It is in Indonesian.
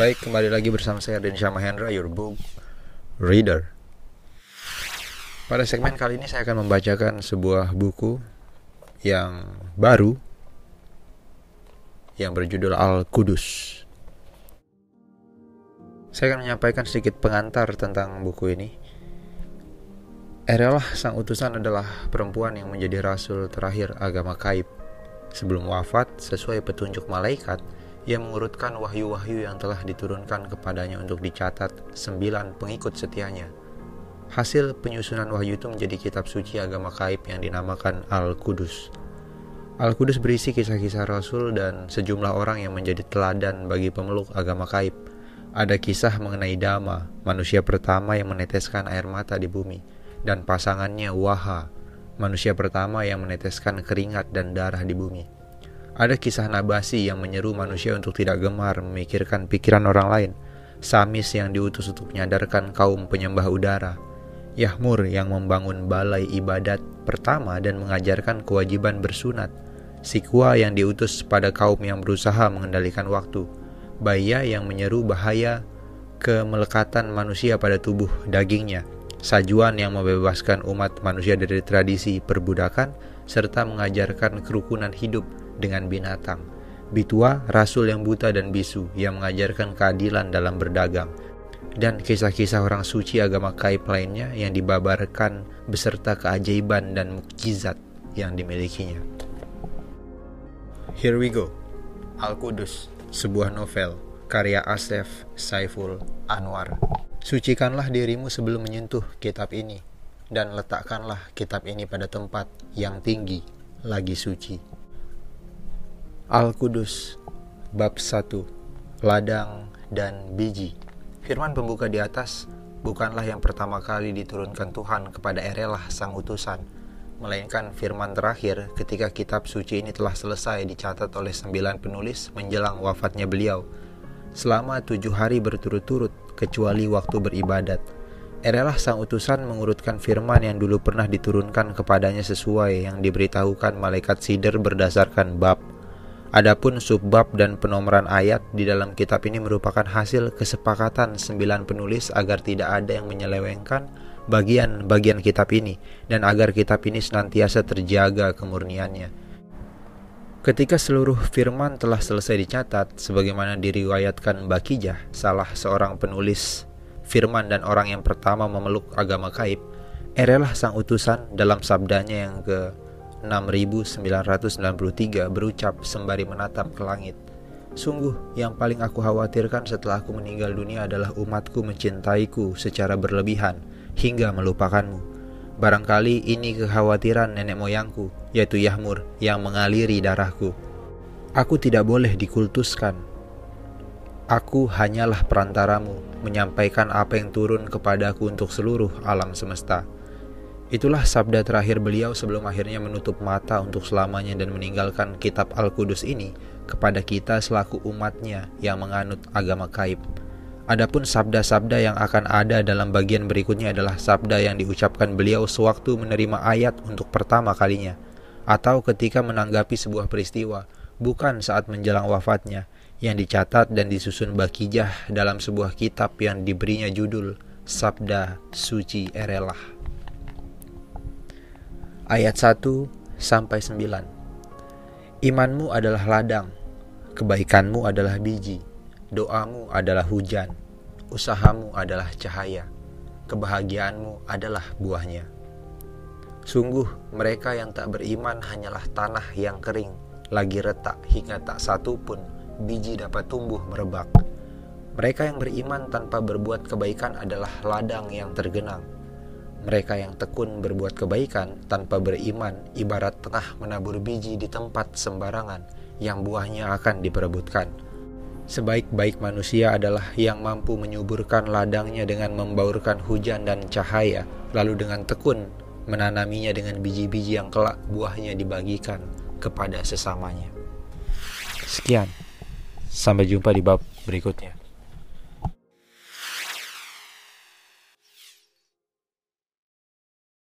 Baik, kembali lagi bersama saya Densha Mahendra, your book reader. Pada segmen kali ini saya akan membacakan sebuah buku yang baru yang berjudul Al-Qudus. Saya akan menyampaikan sedikit pengantar tentang buku ini. Erelah sang utusan adalah perempuan yang menjadi rasul terakhir agama Kaib. Sebelum wafat, sesuai petunjuk malaikat, ia mengurutkan wahyu-wahyu yang telah diturunkan kepadanya untuk dicatat sembilan pengikut setianya. Hasil penyusunan wahyu itu menjadi kitab suci agama kaib yang dinamakan Al-Qudus. Al-Qudus berisi kisah-kisah Rasul dan sejumlah orang yang menjadi teladan bagi pemeluk agama kaib. Ada kisah mengenai Dama, manusia pertama yang meneteskan air mata di bumi, dan pasangannya Waha, manusia pertama yang meneteskan keringat dan darah di bumi. Ada kisah Nabasi yang menyeru manusia untuk tidak gemar memikirkan pikiran orang lain. Samis yang diutus untuk menyadarkan kaum penyembah udara. Yahmur yang membangun balai ibadat pertama dan mengajarkan kewajiban bersunat. Sikwa yang diutus pada kaum yang berusaha mengendalikan waktu. Baya yang menyeru bahaya kemelekatan manusia pada tubuh dagingnya. Sajuan yang membebaskan umat manusia dari tradisi perbudakan serta mengajarkan kerukunan hidup dengan binatang. Bitua, rasul yang buta dan bisu yang mengajarkan keadilan dalam berdagang. Dan kisah-kisah orang suci agama kaib lainnya yang dibabarkan beserta keajaiban dan mukjizat yang dimilikinya. Here we go. Al-Qudus, sebuah novel karya Asef Saiful Anwar. Sucikanlah dirimu sebelum menyentuh kitab ini dan letakkanlah kitab ini pada tempat yang tinggi lagi suci. Al-Qudus Bab 1 Ladang dan Biji Firman pembuka di atas bukanlah yang pertama kali diturunkan Tuhan kepada Erelah sang utusan melainkan firman terakhir ketika kitab suci ini telah selesai dicatat oleh sembilan penulis menjelang wafatnya beliau selama tujuh hari berturut-turut kecuali waktu beribadat. Erelah sang utusan mengurutkan firman yang dulu pernah diturunkan kepadanya sesuai yang diberitahukan malaikat Sider berdasarkan bab Adapun subbab dan penomoran ayat di dalam kitab ini merupakan hasil kesepakatan sembilan penulis agar tidak ada yang menyelewengkan bagian-bagian kitab ini dan agar kitab ini senantiasa terjaga kemurniannya. Ketika seluruh firman telah selesai dicatat, sebagaimana diriwayatkan Bakijah, salah seorang penulis firman dan orang yang pertama memeluk agama kaib, erelah sang utusan dalam sabdanya yang ke 6993 berucap sembari menatap ke langit. Sungguh, yang paling aku khawatirkan setelah aku meninggal dunia adalah umatku mencintaiku secara berlebihan hingga melupakanmu. Barangkali ini kekhawatiran nenek moyangku, yaitu Yahmur, yang mengaliri darahku. Aku tidak boleh dikultuskan. Aku hanyalah perantaramu, menyampaikan apa yang turun kepadaku untuk seluruh alam semesta. Itulah sabda terakhir beliau sebelum akhirnya menutup mata untuk selamanya dan meninggalkan kitab Al-Qudus ini kepada kita selaku umatnya yang menganut agama kaib. Adapun sabda-sabda yang akan ada dalam bagian berikutnya adalah sabda yang diucapkan beliau sewaktu menerima ayat untuk pertama kalinya, atau ketika menanggapi sebuah peristiwa, bukan saat menjelang wafatnya, yang dicatat dan disusun Bakijah dalam sebuah kitab yang diberinya judul Sabda Suci Erelah ayat 1 sampai 9. Imanmu adalah ladang, kebaikanmu adalah biji, doamu adalah hujan, usahamu adalah cahaya, kebahagiaanmu adalah buahnya. Sungguh mereka yang tak beriman hanyalah tanah yang kering, lagi retak hingga tak satu pun biji dapat tumbuh merebak. Mereka yang beriman tanpa berbuat kebaikan adalah ladang yang tergenang, mereka yang tekun berbuat kebaikan tanpa beriman ibarat tengah menabur biji di tempat sembarangan yang buahnya akan diperebutkan. Sebaik-baik manusia adalah yang mampu menyuburkan ladangnya dengan membaurkan hujan dan cahaya, lalu dengan tekun menanaminya dengan biji-biji yang kelak buahnya dibagikan kepada sesamanya. Sekian, sampai jumpa di bab berikutnya.